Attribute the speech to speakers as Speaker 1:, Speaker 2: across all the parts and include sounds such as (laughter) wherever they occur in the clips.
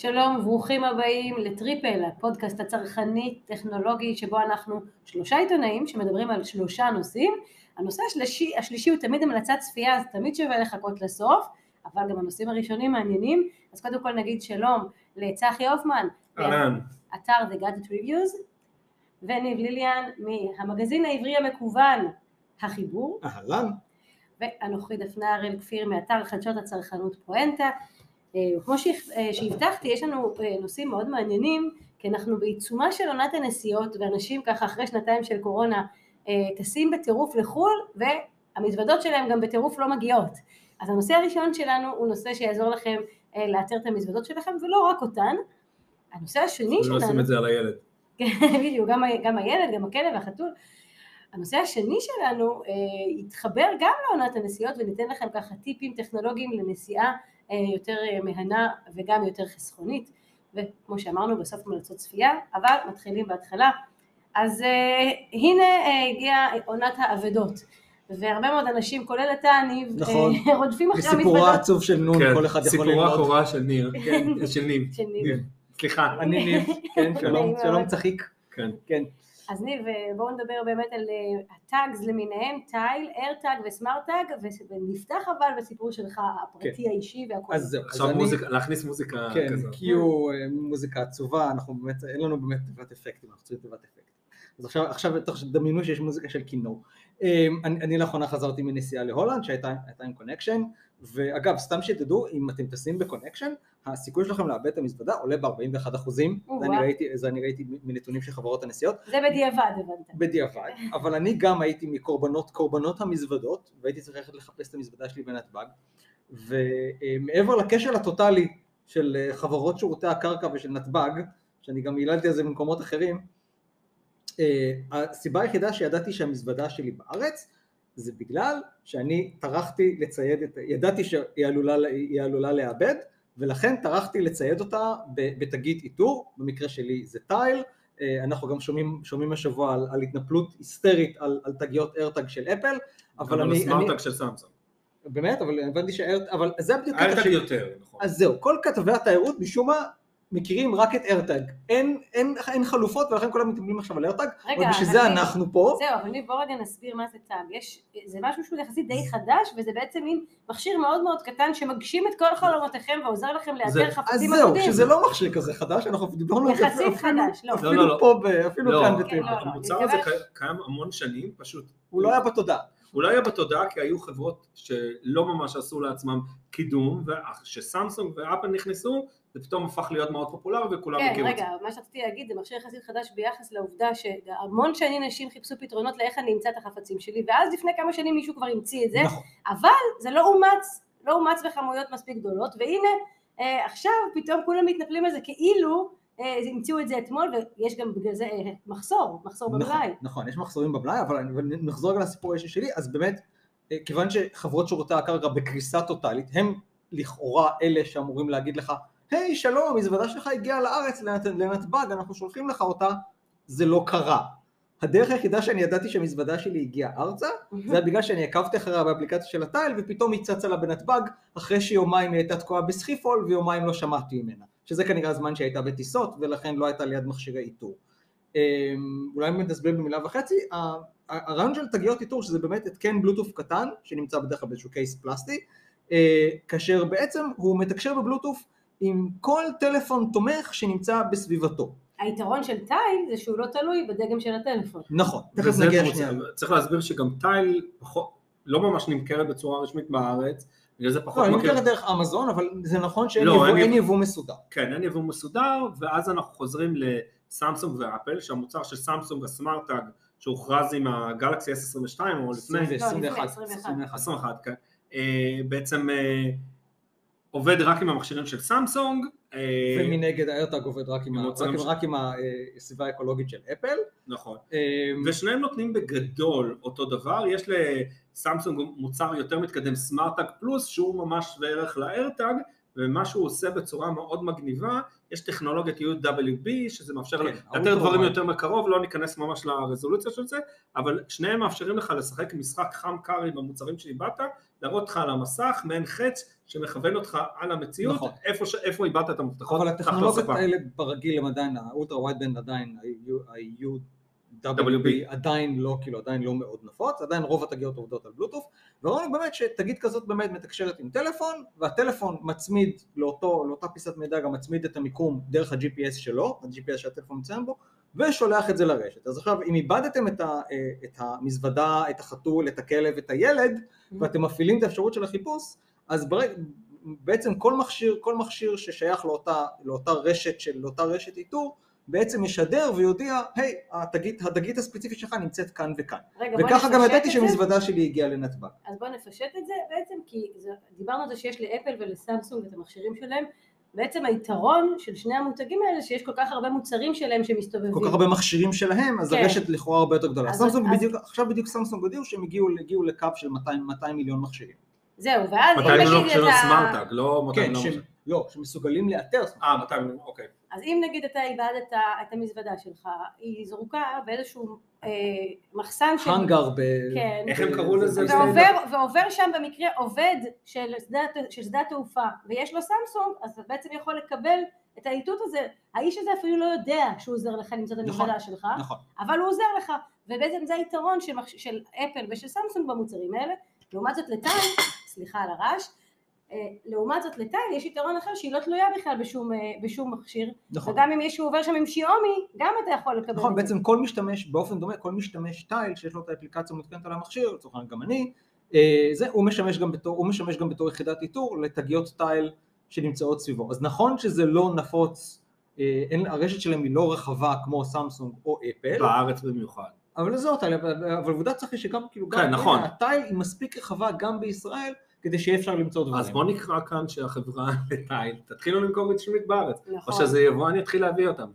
Speaker 1: שלום וברוכים הבאים לטריפל, הפודקאסט הצרכני טכנולוגי שבו אנחנו שלושה עיתונאים שמדברים על שלושה נושאים. הנושא השלישי, השלישי הוא תמיד המלצת צפייה, אז תמיד שווה לחכות לסוף, אבל גם הנושאים הראשונים מעניינים. אז קודם כל נגיד שלום לצחי הופמן. אתר The Gadget Reviews, וניב ליליאן מהמגזין העברי המקוון החיבור,
Speaker 2: אהלן.
Speaker 1: ואנוכי דפנה הראל כפיר מאתר חדשות הצרכנות פואנטה. אה, כמו אה, שהבטחתי, יש לנו אה, נושאים מאוד מעניינים, כי אנחנו בעיצומה של עונת הנסיעות, ואנשים ככה אחרי שנתיים של קורונה טסים בטירוף לחו"ל, והמזוודות שלהם גם בטירוף לא מגיעות. אז הנושא הראשון שלנו הוא נושא שיעזור לכם לאתר את המזוודות שלכם, ולא רק אותן. הנושא השני
Speaker 2: לא
Speaker 1: שלנו...
Speaker 2: עושים את זה על הילד. (laughs)
Speaker 1: כן, בדיוק, גם, גם הילד, גם הכלב והחתול. הנושא השני שלנו אה, יתחבר גם לעונת הנסיעות וניתן לכם ככה טיפים טכנולוגיים לנסיעה יותר אה, מהנה וגם יותר חסכונית וכמו שאמרנו בסוף המלצות צפייה אבל מתחילים בהתחלה אז אה, הנה אה, הגיעה עונת האבדות והרבה מאוד אנשים כולל אתה ניב
Speaker 3: נכון.
Speaker 1: אה, (laughs) רודפים אחרי המזוודות
Speaker 3: העצוב של נון, כל אחד יכול
Speaker 2: סיפורו
Speaker 3: ללמוד.
Speaker 2: הקורה של ניר.
Speaker 1: כן.
Speaker 2: של ניב.
Speaker 1: של ניב.
Speaker 2: כן. סליחה.
Speaker 3: אני ניב, (laughs) כן, שלום, שלום. צחיק.
Speaker 2: כן.
Speaker 3: כן,
Speaker 1: אז ניב, אה, בואו נדבר באמת על אה, הטאגס למיניהם, טייל, איירטאג וסמארטאג, ונפתח אבל בסיפור שלך הפרטי האישי והכל.
Speaker 3: אז זהו. אז
Speaker 2: עכשיו
Speaker 3: אני-
Speaker 2: מוזיקה, להכניס מוזיקה
Speaker 3: כן,
Speaker 2: כזאת.
Speaker 3: cue, אה, מוזיקה עצובה, אנחנו באמת, אין לנו באמת תיבת אפקטים, אנחנו צריכים תיבת אפקטים. אז עכשיו, עכשיו תח- דמיינו שיש מוזיקה של כינור. אה, אני, אני לאחרונה חזרתי מנסיעה להולנד שהייתה הייתה עם connection, ואגב, סתם שתדעו, אם אתם טסים ב connection, הסיכוי שלכם לאבד את המזוודה עולה ב-41 אחוזים, זה זה אני ראיתי מנתונים של חברות הנסיעות,
Speaker 1: זה בדיעבד הבנת.
Speaker 3: בדיעבד, (laughs) אבל אני גם הייתי מקורבנות, קורבנות המזוודות, והייתי צריך ללכת לחפש את המזוודה שלי בנתב"ג, ומעבר לכשל הטוטלי של אה, חברות שירותי הקרקע ושל נתב"ג, שאני גם היללתי על זה במקומות אחרים, הסיבה היחידה שידעתי שהמזוודה שלי בארץ, זה בגלל שאני טרחתי לצייד את, ידעתי שהיא עלולה, עלולה לאבד, ולכן טרחתי לצייד אותה בתגית איתור, במקרה שלי זה טייל, אה, אנחנו גם שומעים, שומעים השבוע על, על התנפלות היסטרית על, על תגיות AirTag של אפל, אבל אני, אני
Speaker 2: ה SmartTag של סמסונג.
Speaker 3: באמת, אבל הבנתי שה AirTag, אבל זה בדיוק שלי.
Speaker 2: יותר, נכון.
Speaker 3: אז זהו, כל כתבי התיירות משום מה מכירים רק את AirTag, אין, אין, אין חלופות ולכן כולם מתאמנים עכשיו על AirTag,
Speaker 1: רגע,
Speaker 3: אבל בשביל זה אנחנו פה,
Speaker 1: זהו, אבל ניב בוא רגע נסביר מה זה tag. יש, זה משהו שהוא יחסית די חדש, וזה בעצם מין מכשיר מאוד מאוד קטן שמגשים את כל חלומותיכם ועוזר לכם לאתר
Speaker 3: אז
Speaker 1: חפצים
Speaker 3: זהו,
Speaker 1: אבודים.
Speaker 3: שזה לא מכשיר כזה חדש, אנחנו דיברנו על זה
Speaker 1: יחסית
Speaker 3: אפילו,
Speaker 1: חדש, לא.
Speaker 3: אפילו
Speaker 2: לא, לא.
Speaker 3: פה, אפילו
Speaker 2: לא,
Speaker 3: כאן
Speaker 1: כן,
Speaker 3: בטבע,
Speaker 1: לא, לא.
Speaker 2: המוצר הזה קי- קיים המון שנים, פשוט
Speaker 3: הוא לא היה בתודעה,
Speaker 2: הוא לא היה בתודעה כי היו חברות שלא ממש עשו לעצמם קידום, וכשסמסונג ואפל נכנסו זה פתאום הפך להיות מאוד פופולרי וכולם
Speaker 1: כן,
Speaker 2: הכירו את זה.
Speaker 1: רגע, מה שרציתי להגיד זה מכשיר יחסית חדש ביחס לעובדה שהמון שנים נשים חיפשו פתרונות לאיך אני אמצא את החפצים שלי, ואז לפני כמה שנים מישהו כבר המציא את זה,
Speaker 3: נכון,
Speaker 1: אבל זה לא אומץ, לא אומץ בכמויות מספיק גדולות, והנה אה, עכשיו פתאום כולם מתנפלים על זה כאילו אה, המציאו את זה אתמול, ויש גם בגלל זה אה, מחסור, מחסור
Speaker 3: נכון,
Speaker 1: במלאי.
Speaker 3: נכון, יש מחסורים במלאי, אבל אני- נחזור רגע לסיפור האישי שלי, אז באמת, אה, כיוון שחברות שירותי הקרקע בקריסה טוטאלית, הם לכאורה אלה שאמורים להגיד לך, היי שלום, המזוודה שלך הגיעה לארץ לנת- לנתב"ג, אנחנו שולחים לך אותה, זה לא קרה. הדרך היחידה שאני ידעתי שהמזוודה שלי הגיעה ארצה, זה היה בגלל שאני עקבתי אחריה באפליקציה של הטייל, ופתאום היא צצה לה בנתב"ג, אחרי שיומיים היא הייתה תקועה בסחיפול, ויומיים לא שמעתי ממנה. שזה כנראה הזמן שהיא הייתה בטיסות, ולכן לא הייתה ליד מכשירי איתור. אמ, אולי באמת נסביר במילה וחצי, הרעיון של תגיות איתור שזה באמת התקן בלוטוף קטן שנמצא בדרך כלל באיזשהו קייס פלסטי, אה, כאשר בעצם הוא מתקשר בבלוטוף עם כל טלפון תומך שנמצא בסביבתו.
Speaker 1: היתרון של טייל זה שהוא לא תלוי בדגם של הטלפון.
Speaker 3: נכון, תכף נגיע
Speaker 2: רוצה-
Speaker 3: שנייה.
Speaker 2: צריך להסביר שגם טייל פחות, לא ממש נמכרת בצורה רשמית בארץ, בגלל זה
Speaker 3: לא,
Speaker 2: פחות
Speaker 3: אני
Speaker 2: מכיר.
Speaker 3: מכיר דרך אמזון, אבל זה נכון שאין
Speaker 2: לא,
Speaker 3: יבוא-
Speaker 2: אין
Speaker 3: אין
Speaker 2: יבוא-
Speaker 3: מסודר.
Speaker 2: כן, אין יבוא מסודר, ואז אנחנו חוזרים לסמסונג ואפל, שהמוצר של סמסונג הסמארטאג שהוכרז עם הגלקסי S22 או לפני,
Speaker 3: 20
Speaker 1: לא, לפני,
Speaker 3: 21,
Speaker 1: 21.
Speaker 3: 21.
Speaker 2: 21, כן, אה, בעצם אה, עובד רק עם המכשירים של סמסונג, אה,
Speaker 3: ומנגד האיירטאג עובד רק עם
Speaker 2: ומוצרים
Speaker 3: רק עם-
Speaker 2: ש-
Speaker 3: רק עם הסביבה האקולוגית של אפל.
Speaker 2: נכון, ושניהם נותנים בגדול אותו דבר, יש לסמסונג מוצר יותר מתקדם סמארטאג פלוס שהוא ממש שווה ערך לאיירטאג ומה שהוא עושה בצורה מאוד מגניבה, יש טכנולוגיית UWB שזה מאפשר
Speaker 3: כן, האולטרה
Speaker 2: דברים
Speaker 3: וייד.
Speaker 2: יותר מקרוב, לא ניכנס ממש לרזולוציה של זה, אבל שניהם מאפשרים לך לשחק משחק חם קר עם המוצרים שאיבדת, להראות לך על המסך מעין חץ שמכוון אותך על המציאות,
Speaker 3: נכון.
Speaker 2: איפה, ש... איפה איבדת את המפתחות,
Speaker 3: אבל הטכנולוגיות. האלה ברגיל הם עדיין, האולטרה ווייד בנד עדיין, ה-UWB
Speaker 2: WB.
Speaker 3: עדיין לא, כאילו עדיין לא מאוד נפוץ, עדיין רוב התגיות עובדות על בלוטוף, וראינו באמת שתגית כזאת באמת מתקשרת עם טלפון, והטלפון מצמיד לאותו, לאותה פיסת מידע גם מצמיד את המיקום דרך ה-GPS שלו, ה-GPS שהטלפון נמצא בו, ושולח את זה לרשת. אז עכשיו אם איבדתם את, ה, אה, את המזוודה, את החתול, את הכלב, את הילד, ואתם מפעילים את האפשרות של החיפוש, אז ברג... בעצם כל מכשיר, כל מכשיר ששייך לאותה, לאותה רשת של לאותה רשת איתור, בעצם ישדר ויודיע, היי, התגית, התגית הספציפית שלך נמצאת כאן וכאן.
Speaker 1: רגע, בוא
Speaker 3: וככה גם ידעתי. שהמזוודה שלי הגיעה לנתב"ג.
Speaker 1: אז בואו נפשט את זה בעצם, כי זה, דיברנו על זה שיש לאפל ולסמסונג את המכשירים שלהם, בעצם היתרון של שני המותגים האלה שיש כל כך הרבה מוצרים שלהם שמסתובבים.
Speaker 3: כל כך הרבה מכשירים שלהם, אז
Speaker 1: כן.
Speaker 3: הרשת לכאורה הרבה יותר גדולה.
Speaker 1: אז-
Speaker 3: סמסונג
Speaker 1: אז-
Speaker 3: בדיוק, עכשיו בדיוק סמסונג הודיעו שהם הגיעו, הגיעו לקו של 200, 200 מיליון מכשירים.
Speaker 1: זהו, ואז אם
Speaker 2: 200 מיליון
Speaker 1: אתה...
Speaker 2: SmartTag, לא 200
Speaker 3: כן,
Speaker 2: מיליון.
Speaker 3: שהם, לא, שמסוגלים לאתר.
Speaker 2: אה, 200 מיליון, אוקיי.
Speaker 1: אז אם נגיד אתה איבדת את המזוודה שלך, היא זרוקה באיזשהו אה, מחסן של...
Speaker 3: האנגר ב...
Speaker 1: כן.
Speaker 2: איך הם קראו לזה?
Speaker 1: ועובר, ועובר שם במקרה עובד של שדה, של שדה התעופה ויש לו סמסונג אז אתה בעצם יכול לקבל את האיתות הזה האיש הזה אפילו לא יודע שהוא עוזר לך למצוא את
Speaker 3: נכון,
Speaker 1: המזוודה שלך
Speaker 3: נכון.
Speaker 1: אבל הוא עוזר לך ובעצם זה היתרון של, של אפל ושל סמסונג במוצרים האלה לעומת זאת לטייל, (coughs) סליחה על הרעש לעומת זאת לטייל יש יתרון אחר שהיא לא תלויה בכלל בשום, אה, בשום מכשיר
Speaker 3: נכון.
Speaker 1: וגם אם מישהו עובר שם עם שיומי גם אתה יכול לקבל
Speaker 3: נכון,
Speaker 1: את זה
Speaker 3: בעצם כל משתמש, באופן דומה, כל משתמש טייל שיש לו את האפליקציה המותקנת על המכשיר, לצורך העניין גם אני, אה, זה, הוא משמש גם בתור, הוא משמש גם בתור יחידת איתור לתגיות טייל שנמצאות סביבו. אז נכון שזה לא נפוץ, אה, אין, הרשת שלהם היא לא רחבה כמו סמסונג או אפל,
Speaker 2: בארץ במיוחד.
Speaker 3: אבל זה אותה, אבל עובדה צריך שגם, כאילו, גם,
Speaker 2: כן, נכון.
Speaker 3: הטייל היא מספיק רחבה גם בישראל, כדי שיהיה אפשר למצוא דברים.
Speaker 2: אז בוא נקרא כאן שהחברה לטייל תתחילו למכור רשמית בארץ, או
Speaker 1: נכון.
Speaker 2: שזה יבואן יתחיל להביא אותם.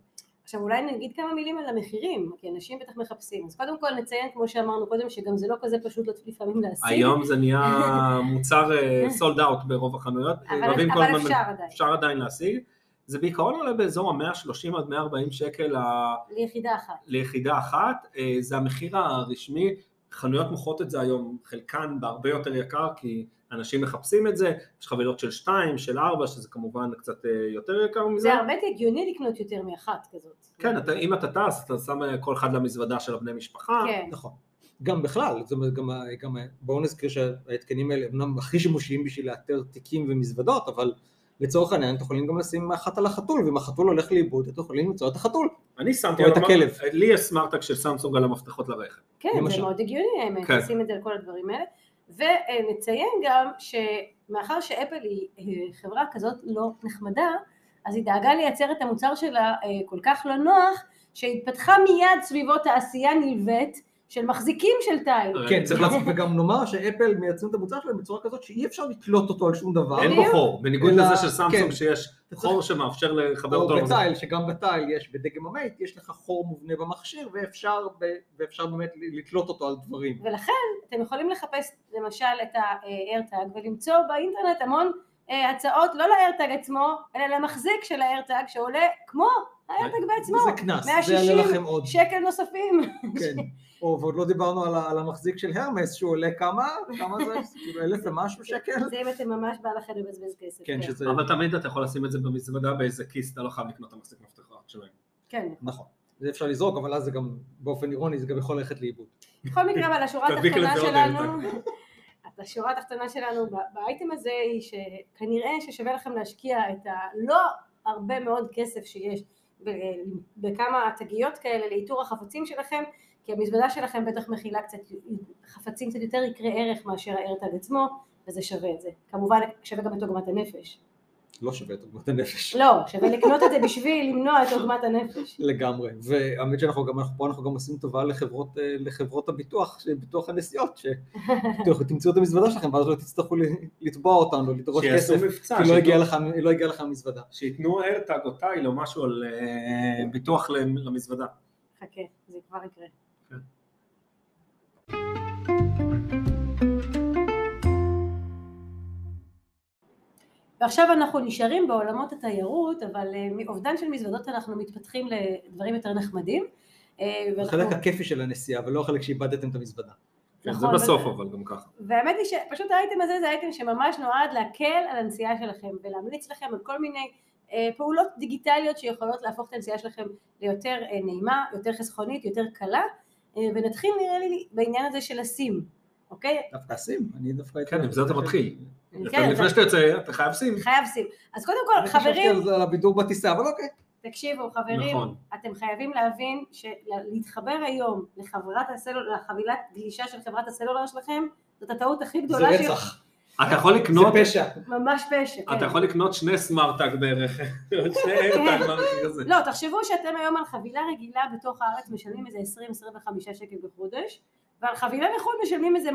Speaker 1: עכשיו אולי נגיד כמה מילים על המחירים, כי אנשים בטח מחפשים. אז קודם כל נציין, כמו שאמרנו קודם, שגם זה לא כזה פשוט לפעמים להשיג.
Speaker 2: היום זה נהיה (laughs) מוצר סולד אאוט ברוב החנויות,
Speaker 1: אבל, אבל אפשר עדיין,
Speaker 2: אפשר עדיין להשיג. זה בעיקרון עולה באזור ה-130 עד 140 שקל ל-
Speaker 1: ליחידה אחת.
Speaker 2: ליחידה אחת, אה, זה המחיר הרשמי, חנויות מוכרות את זה היום, חלקן בהרבה יותר יקר כי אנשים מחפשים את זה, יש חבילות של 2, של 4, שזה כמובן קצת אה, יותר יקר מזה.
Speaker 1: זה הרבה הגיוני לקנות יותר מאחת כזאת.
Speaker 2: כן, אתה, אם אתה טס, אתה שם אה, כל אחד למזוודה של הבני משפחה.
Speaker 1: כן.
Speaker 3: נכון. גם בכלל, זאת אומרת, גם, גם, בואו נזכיר שההתקנים האלה אמנם הכי שימושיים בשביל לאתר תיקים ומזוודות, אבל לצורך העניין אתם יכולים גם לשים אחת על החתול, ואם החתול הולך לאיבוד, אתם יכולים למצוא את החתול.
Speaker 2: אני שמתי
Speaker 3: או את הכלב.
Speaker 2: לי יש סמארטק של סמסונג על המפתחות לרכב.
Speaker 1: כן,
Speaker 3: למשל.
Speaker 1: זה מאוד הגיוני האמת,
Speaker 2: כן.
Speaker 1: לשים את זה על כל הדברים האלה. ונציין גם שמאחר שאפל היא אה, חברה כזאת לא נחמדה, אז היא דאגה לייצר את המוצר שלה אה, כל כך לא נוח, שהתפתחה מיד סביבו תעשייה נלווית של מחזיקים של תיל.
Speaker 2: אה,
Speaker 3: כן,
Speaker 2: צריך
Speaker 3: וגם-
Speaker 2: לעשות-
Speaker 3: וגם נאמר שאפל מייצרים את המוצר שלהם בצורה כזאת שאי אפשר לתלות אותו על שום דבר.
Speaker 2: אין. בו חור, בניגוד לזה של סמסונג
Speaker 3: כן.
Speaker 2: שיש חור שמאפשר לחבר
Speaker 3: או
Speaker 2: אותו למזוודה.
Speaker 3: בתיל, שגם בתיל יש, בדגם המייט, יש לך חור מובנה במכשיר, ואפשר באמת לתלות אותו על דברים.
Speaker 1: ולכן אתם יכולים לחפש למשל את ה-AirTag ולמצוא באינטרנט המון אה, הצעות לא ל-AirTag עצמו, אלא למחזיק של ה-AirTag שעולה כמו ה-AirTag בעצמו,
Speaker 3: זה קנס, זה
Speaker 1: 160
Speaker 3: יעלה לכם עוד.
Speaker 1: שקל נוספים.
Speaker 3: כן. (laughs) או, ועוד לא דיברנו על, על המחזיק של הרמס, שהוא עולה כמה? כמה זה? (laughs) כאילו אלף ומשהו שקל?
Speaker 1: זה אם אתם ממש בא לכם לבזבז כסף.
Speaker 3: כן, שזה...
Speaker 2: אבל תמיד אתה יכול לשים את זה במזוודה באיזה כיס, אתה לא חייב לקנות את המחזיק מפתחות שלהם.
Speaker 1: כן.
Speaker 3: נכון. זה אפשר לזרוק, אבל אז זה גם, באופן אירוני, זה גם יכול ללכת לאיבוד.
Speaker 1: בכל מקרה, אבל השורה התחתונה שלנו, (laughs) השורה התחתונה שלנו באייטם הזה היא שכנראה ששווה לכם להשקיע את הלא הרבה מאוד כסף שיש בכמה תגיות כאלה לאיתור החפצים שלכם, כי המזוודה שלכם בטח מכילה קצת חפצים קצת יותר יקרי ערך מאשר האיירטג עצמו, וזה שווה את זה. כמובן שווה גם את עוגמת הנפש.
Speaker 3: לא שווה את עוגמת הנפש.
Speaker 1: לא, שווה לקנות את זה בשביל למנוע את עוגמת הנפש.
Speaker 3: לגמרי, והאמת שאנחנו גם, אנחנו פה אנחנו גם עושים טובה לחברות, אה, לחברות הביטוח, ביטוח הנסיעות, שתמצאו את המזוודה שלכם ואז לא תצטרכו לתבוע אותנו, לדרוש
Speaker 2: שיעשו
Speaker 3: כסף,
Speaker 2: מבצע,
Speaker 3: כי לא
Speaker 2: שייתנו-
Speaker 3: הגיע לך, לא הגיע לך המזוודה.
Speaker 2: שייתנו איירטג או טייל או משהו על אה, ביטוח למ- למזוודה.
Speaker 1: חכה, זה כבר יקרה. ועכשיו אנחנו נשארים בעולמות התיירות, אבל אה, מאובדן של מזוודות אנחנו מתפתחים לדברים יותר נחמדים. אה, ואנחנו-
Speaker 3: החלק הכיפי של הנסיעה, ולא החלק שאיבדתם את המזוודה.
Speaker 2: כן, זה
Speaker 1: נכון,
Speaker 2: בסוף אבל גם ככה.
Speaker 1: והאמת היא שפשוט האייטם הזה זה אייטם שממש נועד להקל על הנסיעה שלכם ולהמליץ לכם על כל מיני אה, פעולות דיגיטליות שיכולות להפוך את הנסיעה שלכם ליותר אה, נעימה, יותר חסכונית, יותר קלה אה, ונתחיל נראה לי בעניין הזה של הסים, אוקיי?
Speaker 3: דווקא שים, אני דווקא...
Speaker 2: כן, עם זה אתה מתחיל.
Speaker 1: כן,
Speaker 2: לפני שאתה יוצא, אתה חייב שים.
Speaker 1: חייב סים. אז קודם כל
Speaker 3: אני חשבתי
Speaker 1: חברים,
Speaker 3: על זה, הבידור בטיסה, אבל אוקיי.
Speaker 1: תקשיבו חברים,
Speaker 2: נכון.
Speaker 1: אתם חייבים להבין שלהתחבר היום לחברת הסלולר, לחבילת גלישה של חברת הסלולר שלכם, זאת הטעות הכי
Speaker 3: זה
Speaker 1: גדולה שהיא-
Speaker 3: רצח.
Speaker 2: אתה יכול
Speaker 3: זה
Speaker 2: לקנות,
Speaker 3: פשע.
Speaker 1: ממש פשע, כן.
Speaker 2: אתה יכול לקנות שני סמארטאג בערך, (laughs) שני איירטאג במחיר הזה.
Speaker 1: לא, תחשבו שאתם היום על חבילה רגילה בתוך הארץ משלמים איזה 20-25 שקל בחודש, ועל חבילה לחו"ל משלמים איזה 200-250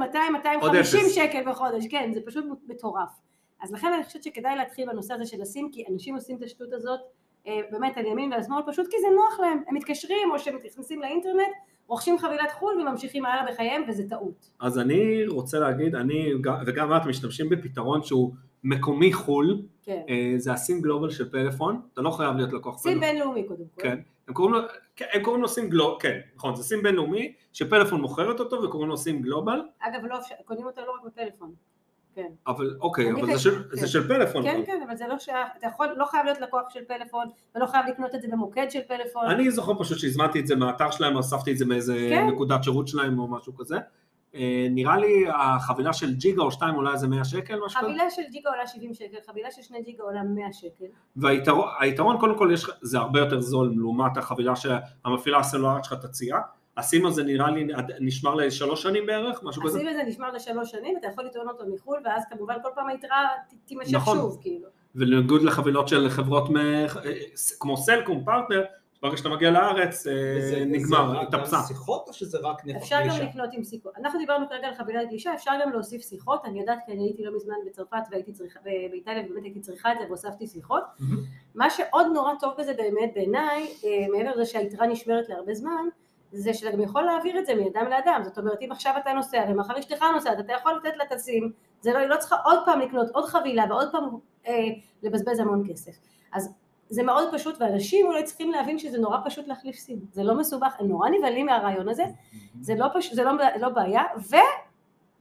Speaker 2: אפס.
Speaker 1: שקל בחודש, כן, זה פשוט מטורף. אז לכן אני חושבת שכדאי להתחיל בנושא הזה של הסים, כי אנשים עושים את השטות הזאת אה, באמת על ימין ועל שמאל, פשוט כי זה נוח להם, הם מתקשרים או שהם נכנסים לאינטרנט, רוכשים חבילת חו"ל וממשיכים הלאה בחייהם וזה טעות.
Speaker 2: אז אני רוצה להגיד, אני וגם את משתמשים בפתרון שהוא מקומי חו"ל,
Speaker 1: כן.
Speaker 2: אה, זה הסים גלובל של פלאפון, אתה לא חייב להיות לקוח
Speaker 1: סים
Speaker 2: פלאפון.
Speaker 1: בינלאומי קודם כל.
Speaker 2: כן, הם קוראים לו, כן, הם קוראים לו סים גלובל, כן, נכון, זה סים בינלאומי, שפלאפון מוכרת אותו וקוראים לו סים גלובל,
Speaker 1: אגב, לא, קונים אותו לא רק בפלאפון. כן.
Speaker 2: אבל אוקיי, אבל זה של-
Speaker 1: כן.
Speaker 2: זה של פלאפון.
Speaker 1: כן,
Speaker 2: אבל.
Speaker 1: כן, אבל זה לא שייך, אתה יכול, לא חייב להיות לקוח של פלאפון, ולא חייב לקנות את זה במוקד של פלאפון.
Speaker 2: אני זוכר פשוט שהזמנתי את זה מהאתר שלהם, אספתי את זה מאיזה
Speaker 1: כן.
Speaker 2: נקודת שירות שלהם או משהו כזה. אה, נראה לי החבילה של ג'יגה או שתיים עולה איזה 100 שקל, משהו כזה.
Speaker 1: חבילה של ג'יגה עולה 70 שקל, חבילה של שני ג'יגה עולה 100 שקל.
Speaker 2: והיתרון היתרון, קודם כל יש, זה הרבה יותר זול לעומת החבילה שהמפעילה הסלולרית שלך תציע. הסים הזה נראה לי נשמר לשלוש שנים בערך, משהו כזה.
Speaker 1: הסים הזה נשמר לשלוש שנים, אתה יכול לטעון אותו מחו"ל, ואז כמובן כל פעם היתרה תימשך
Speaker 2: נכון.
Speaker 1: שוב, כאילו.
Speaker 2: ולניגוד לחבילות של חברות מ- אה, כמו סלקום, פרטנר, ברגע שאתה מגיע לארץ אה,
Speaker 3: וזה-
Speaker 2: נגמר,
Speaker 3: זה רק
Speaker 2: התאפסה.
Speaker 3: גם שיחות או שזה רק נפח
Speaker 1: אפשר גם? לקנות עם שיחות. אנחנו דיברנו כרגע על חבילת גלישה, אפשר גם להוסיף שיחות, אני יודעת כי אני הייתי לא מזמן בצרפת והייתי צריכה, באיטליה ובאמת הייתי צריכה את זה והוספתי שיחות. מה שעוד נורא טוב בזה באמת בעיניי, אה, מעבר לזה שהיתרה נשמרת להרבה זמן, זה שאתה גם יכול להעביר את זה מאדם לאדם, זאת אומרת אם עכשיו אתה נוסע ומחר אשתך נוסעת, אתה יכול לתת לה תשים, זה לא, היא לא צריכה עוד פעם לקנות עוד חבילה ועוד פעם אה, לבזבז המון כסף. אז זה מאוד פשוט ואנשים אולי צריכים להבין שזה נורא פשוט להחליף סים, זה לא מסובך, הם נורא נבהלים מהרעיון הזה, זה לא, פש... זה לא, לא בעיה,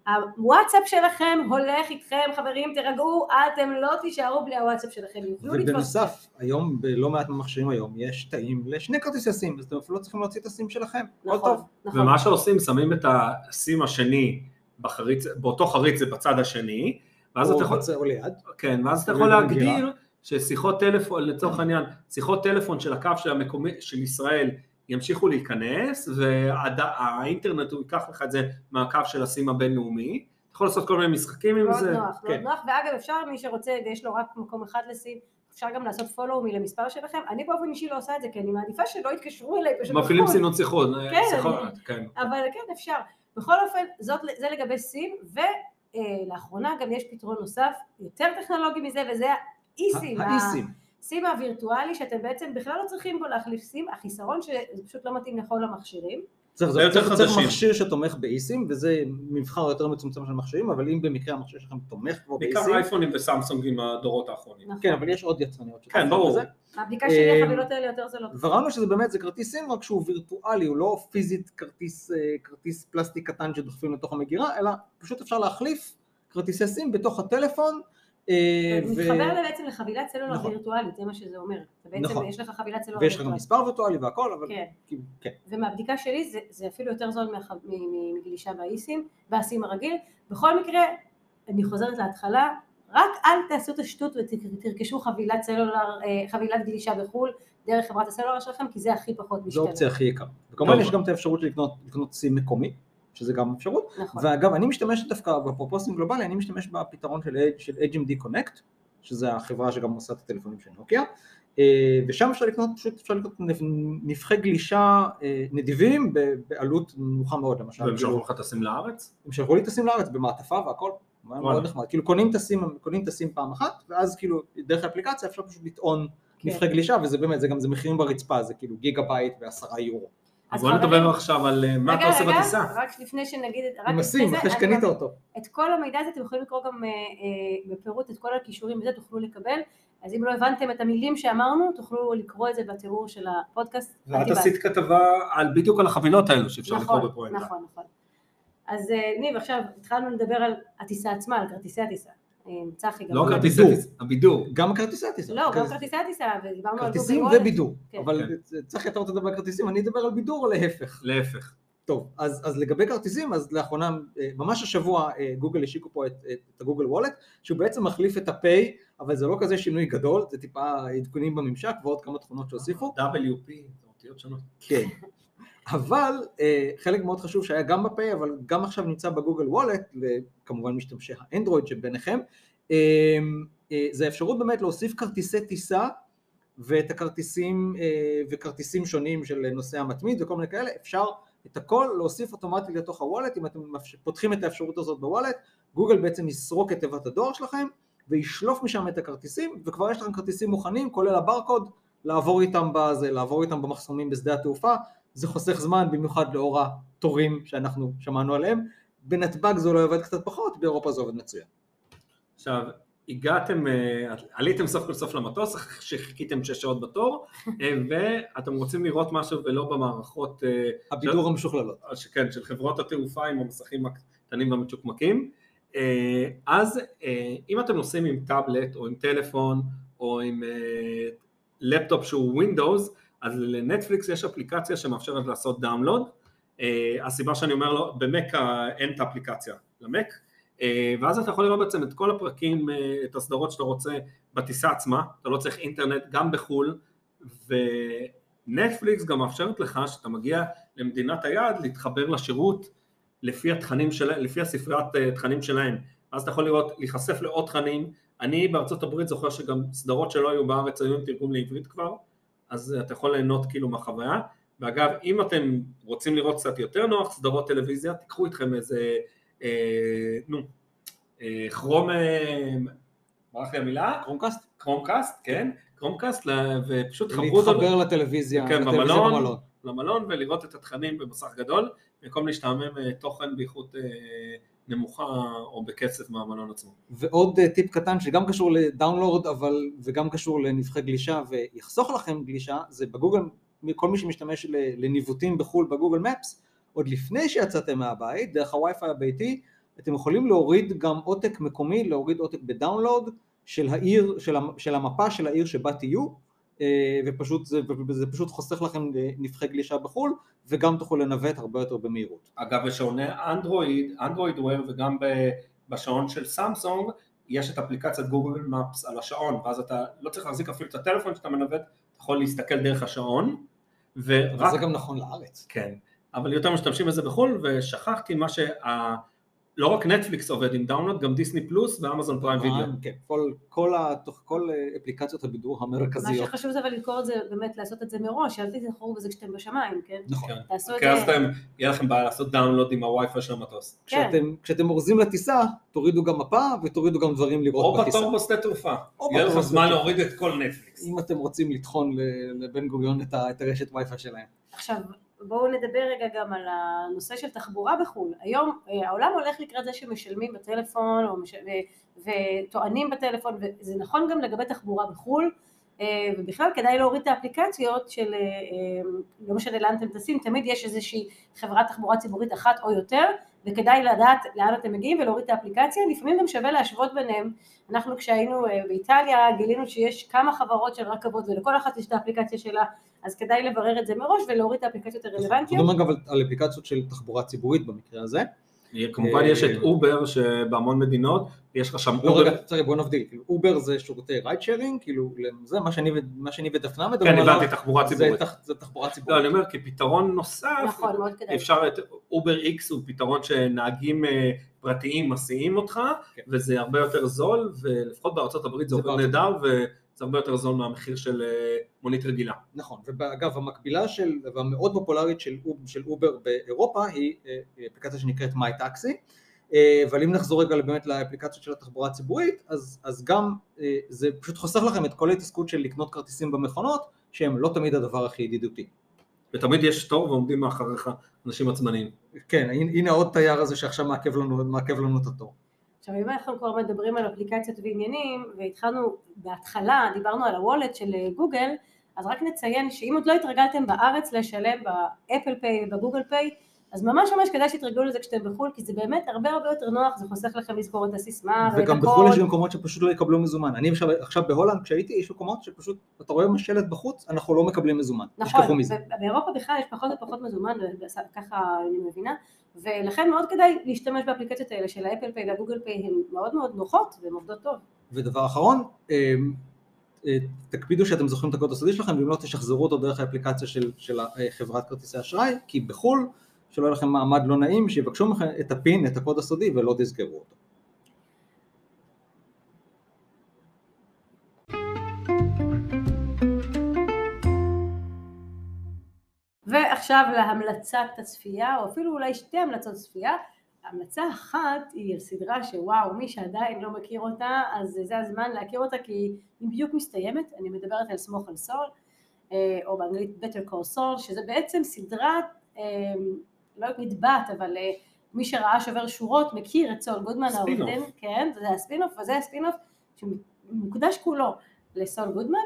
Speaker 1: והוואטסאפ שלכם הולך איתכם, חברים, תירגעו, אתם לא תישארו בלי הוואטסאפ שלכם, יוכלו לתפוס.
Speaker 3: ובנוסף, היום בלא מעט מהמכשירים היום יש תאים לשני כרטיסי סים, אז אתם אפילו לא צריכים להוציא את הסים שלכם.
Speaker 1: נכון,
Speaker 3: טוב.
Speaker 1: נכון.
Speaker 2: ומה שעושים, שמים את הסים השני בחריץ, באותו חריץ זה בצד השני, ואז אתה יכול,
Speaker 3: או ליד.
Speaker 2: כן, ואז אתה יכול. להגדיר ששיחות טלפון, לצורך העניין, שיחות טלפון של הקו של המקומי, של ישראל ימשיכו להיכנס, והאינטרנט הוא ייקח לך את זה מהקו של הסים הבינלאומי, אתה יכול לעשות כל מיני משחקים עם
Speaker 1: מאוד
Speaker 2: זה,
Speaker 1: נוח, מאוד
Speaker 3: כן.
Speaker 1: נוח, ואגב אפשר מי שרוצה ויש לו רק מקום אחד לשים, אפשר גם לעשות follow me למספר שלכם, אני באופן אישי לא עושה את זה כי אני מעדיפה שלא יתקשרו אליי פשוט
Speaker 2: מפעילים
Speaker 1: בחו"ל.
Speaker 2: סינון שיחות,
Speaker 1: כן,
Speaker 2: שיחות,
Speaker 1: אני-
Speaker 2: כן.
Speaker 1: אבל כן אפשר, בכל אופן זאת, זה לגבי סים, ולאחרונה גם יש פתרון נוסף יותר טכנולוגי מזה וזה האי-סים,
Speaker 3: האיסים.
Speaker 1: הסים הווירטואלי שאתם בעצם בכלל לא צריכים בו להחליף סים, החיסרון שזה פשוט לא מתאים לכל המכשירים,
Speaker 3: צריך,
Speaker 2: זה יותר
Speaker 3: צריך, צריך
Speaker 2: חדשים.
Speaker 3: מכשיר שתומך באיסים, וזה מבחר יותר מצומצם של מכשירים, אבל אם במקרה המכשיר שלכם תומך כבר
Speaker 2: בעיקר
Speaker 3: באיסים,
Speaker 2: אייפונים וסמסונגים הדורות האחרונים.
Speaker 1: נכון.
Speaker 3: כן, אבל יש עוד יצרניות.
Speaker 2: כן,
Speaker 3: שתומכות
Speaker 2: ברור.
Speaker 1: הבדיקה שלי
Speaker 3: אה,
Speaker 1: החבילות האלה יותר זולות.
Speaker 3: וראינו שזה באמת, זה כרטיס סים, רק שהוא וירטואלי, הוא לא פיזית כרטיס, אה, כרטיס פלסטיק קטן שדוחפים לתוך המגירה, אלא פשוט אפשר להחליף כרטיסי סים בתוך הטלפון. אה,
Speaker 1: מתחבר בעצם לחבילת סלולר
Speaker 3: נכון.
Speaker 1: וירטואלית, זה מה שזה אומר. אתה בעצם
Speaker 3: נכון.
Speaker 1: יש לך חבילת סלולר
Speaker 3: ויש לך גם
Speaker 1: וירטואלית.
Speaker 3: מספר וירטואלי והכל, אבל
Speaker 1: כן,
Speaker 3: כאילו, כן.
Speaker 1: ומהבדיקה שלי זה, זה אפילו יותר זול מהח- מ- מ- מגלישה באיסים, באסים הרגיל. בכל מקרה, אני חוזרת להתחלה, רק אל תעשו את השטות ותרכשו חבילת סלולר, אה, חבילת גלישה בחו"ל דרך חברת הסלולר שלכם, כי זה הכי פחות
Speaker 3: זו
Speaker 1: משתלם.
Speaker 3: האופציה הכי יקרה. וכמובן. יש גם את האפשרות לקנות סים מקומי, שזה גם אפשרות.
Speaker 1: נכון.
Speaker 3: ואגב, אני משתמש דווקא, אפרופו סים גלובלי, אני משתמש בפתרון של, של HMD Connect, שזה החברה שגם עושה את הטלפונים של נוקיה, אה, ושם אפשר לקנות, פשוט אפשר לקנות נפ- נפחי גלישה אה, נדיבים בעלות נמוכה מאוד, למשל.
Speaker 2: והם
Speaker 3: כאילו,
Speaker 2: שלחו לך סים לארץ?
Speaker 3: הם שלחו לי סים לארץ במעטפה והכל, מאוד נחמד, כאילו קונים סים, קונים סים פעם אחת, ואז כאילו דרך האפליקציה אפשר פשוט לטעון
Speaker 1: כן.
Speaker 3: נפחי גלישה, וזה באמת, זה גם, זה מחירים ברצפה, זה כאילו גיגה בייט ועשרה יורו.
Speaker 1: אז
Speaker 2: בוא נדבר עכשיו על אה, מה אתה
Speaker 1: רגע,
Speaker 2: עושה
Speaker 1: רגע,
Speaker 2: בטיסה.
Speaker 1: רק לפני שנגיד, רק לפני זה,
Speaker 3: אחרי שקנית אותו.
Speaker 1: את כל המידע הזה אתם יכולים לקרוא גם אה, אה, בפירוט את כל הקישורים וזה תוכלו לקבל, אז אם לא הבנתם את המילים שאמרנו, תוכלו לקרוא את זה בתיאור של הפודקאסט.
Speaker 2: ואת. עשית כתבה על בדיוק על החבילות האלו שאפשר לקרוא
Speaker 1: נכון,
Speaker 2: בפואנטה.
Speaker 1: נכון, נכון. אז ניב, עכשיו התחלנו לדבר על הטיסה עצמה, על כרטיסי הטיסה. צחי גם...
Speaker 2: לא כרטיסי
Speaker 3: הבידור.
Speaker 2: טיסה, הבידור.
Speaker 3: גם כרטיסי הטיסה.
Speaker 1: לא, גם
Speaker 3: כרטיס-
Speaker 1: כרטיסי הטיסה, ודיברנו על
Speaker 3: כרטיסים
Speaker 1: גוגל וולט.
Speaker 3: ובידור.
Speaker 1: כן.
Speaker 3: אבל צחי, אתה רוצה לדבר על כרטיסים, אני אדבר על בידור או להפך.
Speaker 2: להפך.
Speaker 3: טוב, אז, אז לגבי כרטיסים, אז לאחרונה, אה, ממש השבוע אה, גוגל השיקו פה את, את, הגוגל וולט, שהוא בעצם מחליף את הפיי, אבל זה לא כזה שינוי גדול, זה טיפה עדכונים בממשק ועוד כמה תכונות שהוסיפו.
Speaker 2: WP, זה אותיות שונות.
Speaker 3: כן. אבל אה, חלק מאוד חשוב שהיה גם בפיי, אבל גם עכשיו נמצא בגוגל וולט, כמובן משתמשי האנדרואיד שביניכם, אה, אה, זה האפשרות באמת להוסיף כרטיסי טיסה ואת הכרטיסים אה, וכרטיסים שונים של נוסע מתמיד וכל מיני כאלה, אפשר את הכל להוסיף אוטומטית לתוך הוולט, אם אתם פותחים את האפשרות הזאת בוולט, גוגל בעצם יסרוק את תיבת הדואר שלכם וישלוף משם את הכרטיסים, וכבר יש לכם כרטיסים מוכנים, כולל הברקוד, לעבור איתם בזה, לעבור איתם במחסומים בשדה התעופה, זה חוסך זמן, במיוחד לאור התורים שאנחנו שמענו עליהם. בנתב"ג זה אולי עובד קצת פחות, באירופה זה עובד מצוין.
Speaker 2: עכשיו, הגעתם, אה, עליתם סוף כל סוף למטוס, שחיכיתם שש שעות בתור, אה, ואתם רוצים לראות משהו ולא במערכות, אה,
Speaker 3: הבידור המשוכללות.
Speaker 2: של, כן, של חברות התעופה עם המסכים הקטנים והמצ'וקמקים. אז אם אתם נוסעים עם טאבלט או עם טלפון או עם לפטופ שהוא Windows, אז לנטפליקס יש אפליקציה שמאפשרת לעשות download. אה, הסיבה שאני אומר לו, במק אין את האפליקציה למק, אה, ואז אתה יכול לראות בעצם את כל הפרקים, אה, את הסדרות שאתה רוצה בטיסה עצמה, אתה לא צריך אינטרנט גם בחו"ל, ונטפליקס גם מאפשרת לך שאתה מגיע למדינת היעד להתחבר לשירות לפי התכנים של, לפי הספריית אה, תכנים שלהם, אז אתה יכול לראות, להיחשף לעוד תכנים, אני בארצות הברית זוכר שגם סדרות שלא היו בארץ היו עם תרגום לעברית כבר, אז אה, אתה יכול ליהנות כאילו מהחוויה, ואגב אם אתם רוצים לראות קצת יותר נוח סדרות טלוויזיה, תיקחו איתכם איזה, אה, נו, אה, כרום, אה, ברח לי המילה?
Speaker 3: קרומקאסט?
Speaker 2: קרומקאסט, כן, קרומקאסט, ופשוט חברו אותו
Speaker 3: להתחבר לטלוויזיה,
Speaker 2: כן,
Speaker 3: לטלוויזיה
Speaker 2: במלון.
Speaker 3: במלון.
Speaker 2: למלון ולראות את התכנים במסך גדול, במקום להשתעמם אה, תוכן באיכות אה, נמוכה או בקצב מהמלון עצמו.
Speaker 3: ועוד אה, טיפ קטן שגם קשור לדאונלורד אבל וגם קשור לנבחי גלישה ויחסוך לכם גלישה זה בגוגל, כל מי שמשתמש לניווטים בחו"ל בגוגל מפס עוד לפני שיצאתם מהבית דרך הווי-פיי הביתי אתם יכולים להוריד גם עותק מקומי, להוריד עותק בדאונלוד של העיר, של, המ- של המפה של העיר שבה תהיו ופשוט זה, וזה פשוט חוסך לכם אה, נבחי גלישה בחו"ל וגם תוכלו לנווט הרבה יותר במהירות.
Speaker 2: אגב, בשעוני אנדרואיד, Android Wear וגם בשעון של סמסונג, יש את אפליקציית גוגל מפס על השעון, ואז אתה לא צריך להחזיק אפילו את הטלפון שאתה מנווט, אתה יכול להסתכל דרך השעון, ורק...
Speaker 3: וזה גם נכון לארץ.
Speaker 2: כן, אבל יותר משתמשים בזה בחו"ל, ושכחתי מה שה... לא רק נטפליקס עובד עם download, גם דיסני פלוס ואמזון פריים וידאו.
Speaker 3: כן, כל, כל, התוך, כל אה, אפליקציות הבידור
Speaker 1: מה
Speaker 3: המרכזיות.
Speaker 1: שחשוב זה אבל לזכור את זה, באמת לעשות את זה מראש, אל תזכרו בזה כשאתם בשמיים, כן?
Speaker 3: נכון.
Speaker 1: תעשו את
Speaker 2: כי אז
Speaker 1: זה,
Speaker 2: אתם, יהיה לכם בעיה לעשות דאונלוד עם הווי-פיי של המטוס.
Speaker 1: כן.
Speaker 3: כשאתם, כשאתם אורזים לטיסה, תורידו גם מפה ותורידו גם דברים
Speaker 2: או
Speaker 3: לראות בטיסה.
Speaker 2: בתור בשדה תעופה.
Speaker 3: או
Speaker 2: יהיה לכם זמן להוריד את כל נטפליקס.
Speaker 3: אם אתם רוצים לטחון ל- לבן גוריון את, ה, את הרשת וי-פיי שלהם.
Speaker 1: עכשיו בואו נדבר רגע גם על הנושא של תחבורה בחו"ל. היום אה, העולם הולך לקראת זה שמשלמים בטלפון או מש... ו... וטוענים בטלפון, וזה נכון גם לגבי תחבורה בחו"ל, אה, ובכלל כדאי להוריד את האפליקציות של, אה, אה, לא משנה לאן אתם טסים, תמיד יש איזושהי חברת תחבורה ציבורית אחת או יותר, וכדאי לדעת לאן אתם מגיעים ולהוריד את האפליקציה, לפעמים גם שווה להשוות ביניהם. אנחנו כשהיינו אה, באיטליה גילינו שיש כמה חברות של רכבות ולכל אחת יש את האפליקציה שלה, אז כדאי לברר את זה מראש ולהוריד את האפליקציות הרלוונטיות.
Speaker 3: אנחנו מדברים אגב על, אפליקציות של תחבורה ציבורית במקרה הזה.
Speaker 2: כמובן יש את אובר שבהמון מדינות, יש לך שם
Speaker 3: לא
Speaker 2: אובר.
Speaker 3: רגע, צריך בוא נבדיל, כאילו אובר זה שירותי ride sharing, כאילו זה מה שאני, ו- מה שאני ודפנה
Speaker 2: כן,
Speaker 3: מדברים עליו,
Speaker 2: הבנתי, תחבורה ציבורית.
Speaker 3: זה תחבורה
Speaker 2: לא,
Speaker 3: ציבורית.
Speaker 2: אני אומר, כפתרון נוסף,
Speaker 1: נכון.
Speaker 2: אפשר את Uber X הוא פתרון שנהגים אה, פרטיים מסיעים אותך,
Speaker 3: כן.
Speaker 2: וזה הרבה יותר זול, ולפחות בארצות הברית זה עובד
Speaker 3: בארצות
Speaker 2: נהדר, וזה הרבה יותר זול מהמחיר של אה, מונית רגילה.
Speaker 3: נכון, ואגב המקבילה של, והמאוד פופולרית של, של אובר באירופה היא אה, אפליקציה שנקראת mytaxi, אבל אם נחזור רגע באמת לאפליקציות של התחבורה הציבורית, אז, אז גם אה, זה פשוט חוסך לכם את כל ההתעסקות של לקנות כרטיסים במכונות, שהם לא תמיד הדבר הכי ידידותי.
Speaker 2: ותמיד יש תור ועומדים מאחריך אנשים עצבניים.
Speaker 3: כן, הנה הנה עוד תייר הזה שעכשיו מעכב לנו, מעכב לנו את התור.
Speaker 1: עכשיו אם אנחנו כבר מדברים על אפליקציות ועניינים והתחלנו בהתחלה דיברנו על ה wallet של אה, גוגל אז רק נציין שאם עוד לא התרגלתם בארץ לשלם ב Apple Pay וב Google Pay אז ממש ממש כדאי שתתרגלו לזה כשאתם בחו"ל כי זה באמת הרבה הרבה יותר נוח זה חוסך לכם לזכור את הסיסמה ואת
Speaker 3: וגם בחו"ל יש מקומות שפשוט לא יקבלו מזומן. אני עכשיו, עכשיו בהולנד, כשהייתי, יש מקומות שפשוט, אתה רואה שלט בחוץ, אנחנו לא מקבלים מזומן.
Speaker 1: נכון. באירופה בכלל יש פחות ופחות מזומן, ככה אני מבינה, ולכן מאוד כדאי להשתמש באפליקציות האלה של ה Apple Pay וה Google Pay, הן מאוד מאוד נוחות והן עובדות טוב.
Speaker 3: ודבר אחרון, אה, אה, תקפידו שאתם זוכרים את הקוד הסודי שלכם, ואם לא תשחזרו אותו דרך האפליקציה של, של אה, חברת כרטיסי אשראי, כי בחו"ל, שלא יהיה לכם מעמד לא נעים, שיבקשו מכם את הפין, את הקוד הסודי, ולא תזכרו אותו.
Speaker 1: ועכשיו להמלצת הצפייה, או אפילו אולי שתי המלצות צפייה. המלצה אחת היא על סדרה שוואו, מי שעדיין לא מכיר אותה, אז זה הזמן להכיר אותה כי היא בדיוק מסתיימת, אני מדברת על סמוך על סול, אה, או באנגלית Better Call Saul, שזה בעצם סדרת, אה, לא נתבעת, אבל אה, מי שראה שובר שורות מכיר את סול גודמן. דין, כן, זה הספינוף, וזה הספינוף שמוקדש כולו לסול גודמן,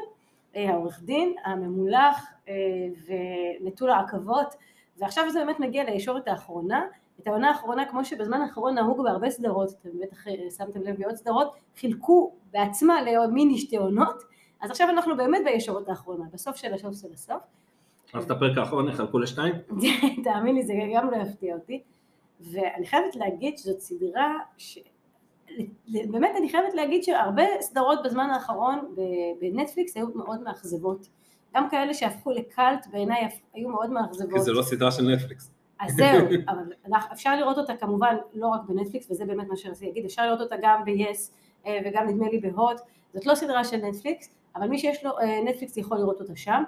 Speaker 1: העורך דין הממולח אה, ונטול העכבות ועכשיו זה באמת מגיע לישורת האחרונה את העונה האחרונה כמו שבזמן האחרון נהוג בהרבה סדרות אתם בטח אה, שמתם לב בעוד סדרות חילקו בעצמה למיני שתי עונות אז עכשיו אנחנו באמת בישורת האחרונה בסוף של הסוף של הסוף
Speaker 2: אז את הפרק האחרון יחלקו לשתיים? (laughs)
Speaker 1: תאמין לי זה גם לא יפתיע אותי ואני חייבת להגיד שזאת סדרה. באמת אני חייבת להגיד שהרבה סדרות בזמן האחרון בנטפליקס היו מאוד מאכזבות. גם כאלה שהפכו לקאלט בעיניי היו מאוד מאכזבות.
Speaker 2: כי זה לא סדרה של נטפליקס.
Speaker 1: אז זהו, אבל אפשר לראות אותה כמובן לא רק בנטפליקס וזה באמת מה שרציתי להגיד, אפשר לראות אותה גם ב-yes אה, וגם נדמה לי בהוט, זאת לא סדרה של נטפליקס, אבל מי שיש לו אה, נטפליקס יכול לראות אותה שם,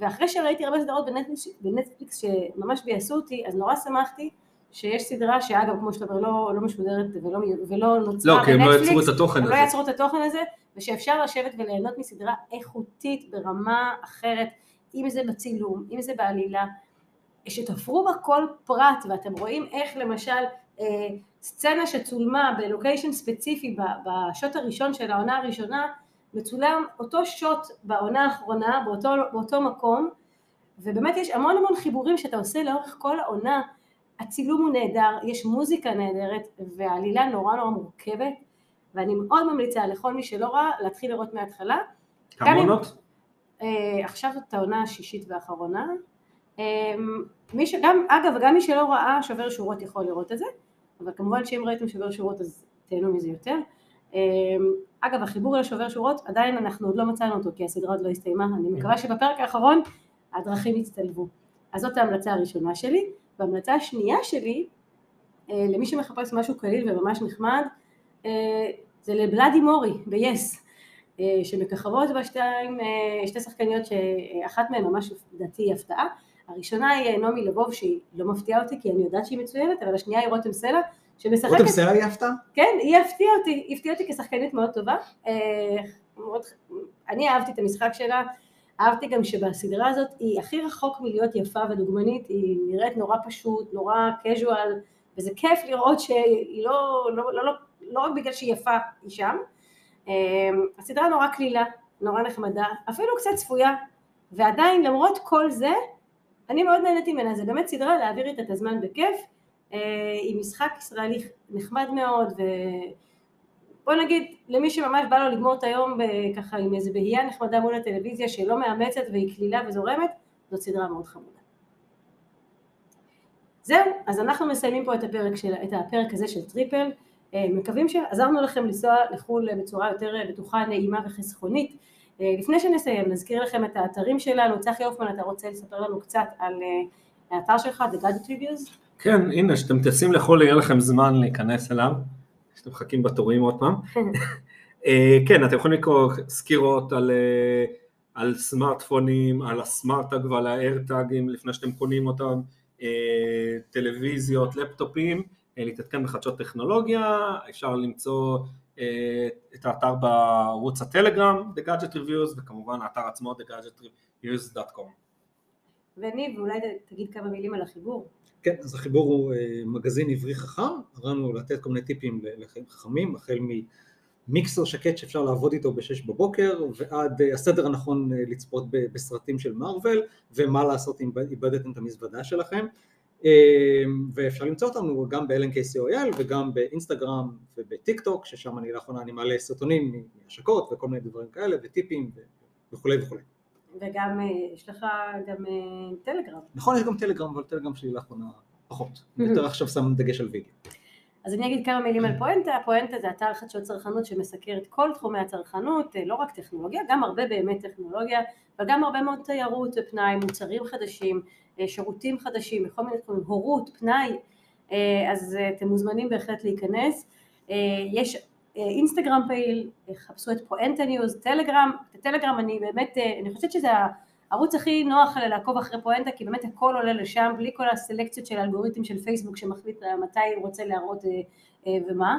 Speaker 1: ואחרי שראיתי הרבה סדרות בנטפליקס, בנטפליקס שממש ביאסו אותי, אז נורא שמחתי שיש סדרה שאגב כמו שאתה אומר לא, לא משודרת ולא, ולא נוצרה
Speaker 2: לא, כי הם לא יצרו את התוכן
Speaker 1: לא
Speaker 2: הזה.
Speaker 1: יצרו את התוכן הזה, ושאפשר לשבת וליהנות מסדרה איכותית ברמה אחרת, אם זה בצילום, אם זה בעלילה, שתפרו בה כל פרט, ואתם רואים איך למשל אה, סצנה שצולמה בלוקיישן ספציפי בשוט הראשון של העונה הראשונה, מצולם אותו שוט בעונה האחרונה, באותו, באותו מקום, ובאמת יש המון המון חיבורים שאתה עושה לאורך כל העונה, הצילום הוא נהדר, יש מוזיקה נהדרת, והעלילה נורא נורא מורכבת, ואני מאוד ממליצה לכל מי שלא ראה להתחיל לראות מההתחלה.
Speaker 2: כמה עונות?
Speaker 1: אה, עכשיו זאת העונה השישית והאחרונה. אה, מי שגם, אגב, גם מי שלא ראה שובר שורות יכול לראות את זה, אבל כמובן שאם ראיתם שובר שורות אז תהנו מזה יותר. אה, אגב, החיבור לשובר שורות, עדיין אנחנו עוד לא מצאנו אותו כי הסדרה עוד לא הסתיימה, אני מקווה שבפרק האחרון הדרכים יצטלבו. אז זאת ההמלצה הראשונה שלי, וההמלצה השנייה שלי, אה, למי שמחפש משהו קליל וממש נחמד, אה, זה לבלאדי מורי ב-yes. אה, שמככבות בה שתיים, שתי שחקניות שאחת מהן ממש לדעתי היא הפתעה. הראשונה היא נעמי לבוב שהיא לא מפתיעה אותי כי אני יודעת שהיא מצוינת, אבל השנייה היא רותם סלע שמשחקת,
Speaker 3: רותם סלע היא הפתעה?
Speaker 1: כן, היא הפתיעה אותי, היא הפתיעה אותי כשחקנית מאוד טובה. מאוד, אני אהבתי את המשחק שלה, אהבתי גם שבסדרה הזאת היא הכי רחוק מלהיות יפה ודוגמנית, היא נראית נורא פשוט, נורא casual, וזה כיף לראות שהיא לא, לא, לא, לא, לא רק בגלל שהיא יפה, היא שם. אה, הסדרה נורא קלילה, נורא נחמדה, אפילו קצת צפויה, ועדיין למרות כל זה, אני מאוד נהניתי ממנה, זה באמת סדרה להעביר איתה את הזמן בכיף, אה, היא משחק ישראלי נחמד מאוד, ובוא נגיד, למי שממש בא לו לגמור את היום ככה עם איזה בהייה נחמדה מול הטלוויזיה שלא מאמצת והיא קלילה וזורמת, זאת סדרה מאוד חמודה. זהו, אז אנחנו מסיימים פה את הפרק, של, את הפרק הזה של טריפל, אה, מקווים שעזרנו לכם לנסוע לחו"ל בצורה יותר בטוחה, נעימה וחסכונית. אה, לפני שנסיים, נזכיר לכם את האתרים שלנו, צחי הופמן, אתה רוצה לספר לנו קצת על אה, האתר שלך, The Gadget Reviews?
Speaker 2: כן, הנה, כשאתם טסים לחו"ל יהיה לכם זמן להיכנס אליו, כשאתם מחכים בתורים עוד פעם. אה, כן, אתם יכולים לקרוא סקירות על, אה, על סמארטפונים, על הסמארט-טאג ועל האיירטאגים לפני שאתם קונים אותם, אה, טלוויזיות, לפטופים, להתעדכן בחדשות טכנולוגיה, אפשר למצוא את האתר בערוץ הטלגרם, The Gadget Reviews, וכמובן האתר עצמו, TheGadgetReviews.com.
Speaker 1: וניב, אולי תגיד כמה מילים על החיבור.
Speaker 3: כן, אז החיבור הוא אה, מגזין עברי חכם, הרעיון לתת כל מיני טיפים לחיים חכמים, החל ממיקסר שקט שאפשר לעבוד איתו בשש בבוקר, ועד אה, הסדר הנכון אה, לצפות בסרטים של מארוול, ומה לעשות אם איבדתם את המזוודה שלכם. ואפשר למצוא אותנו גם ב-LNKCOL וגם באינסטגרם ובטיק טוק, ששם אני לאחרונה אני מעלה סרטונים מהשקות וכל מיני דברים כאלה, וטיפים וכולי וכולי.
Speaker 1: וגם אה, יש לך גם אה, טלגרם.
Speaker 3: נכון, יש גם טלגרם, אבל טלגרם שלי לאחרונה פחות. (laughs) יותר עכשיו שם דגש על וידאו.
Speaker 1: אז אני אגיד כמה מילים על פואנטה, פואנטה זה אתר חדשות צרכנות שמסקר את כל תחומי הצרכנות, אה, לא רק טכנולוגיה, גם הרבה באמת טכנולוגיה, אבל גם הרבה מאוד תיירות ופנאי, מוצרים חדשים, שירותים חדשים, בכל מיני תחומים, הורות, פנאי, אז אתם מוזמנים בהחלט להיכנס. יש אינסטגרם פעיל, חפשו את פואנטה ניוז, טלגרם, את הטלגרם אני באמת, אה, אני חושבת שזה הערוץ הכי נוח לעקוב אחרי פואנטה כי באמת הכל עולה לשם בלי כל הסלקציות של האלגוריתם של פייסבוק שמחליט מתי הוא רוצה להראות אה, אה, ומה.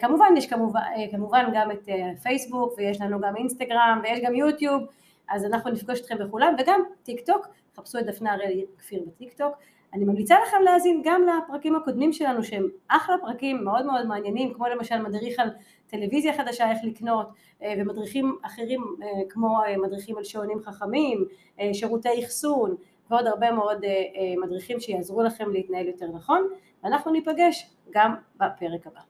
Speaker 1: כמובן יש כמובן, כמובן גם את פייסבוק ויש לנו גם אינסטגרם ויש גם יוטיוב אז אנחנו נפגוש אתכם בכולם וגם טיק טוק, חפשו את דפנה הראל כפיר בטיק טוק אני ממליצה לכם להאזין גם לפרקים הקודמים שלנו שהם אחלה פרקים מאוד מאוד מעניינים כמו למשל מדריך על טלוויזיה חדשה איך לקנות אה, ומדריכים אחרים אה, כמו אה, מדריכים על שעונים חכמים, שירותי אחסון ועוד הרבה מאוד מדריכים שיעזרו לכם להתנהל יותר נכון ואנחנו ניפגש גם בפרק הבא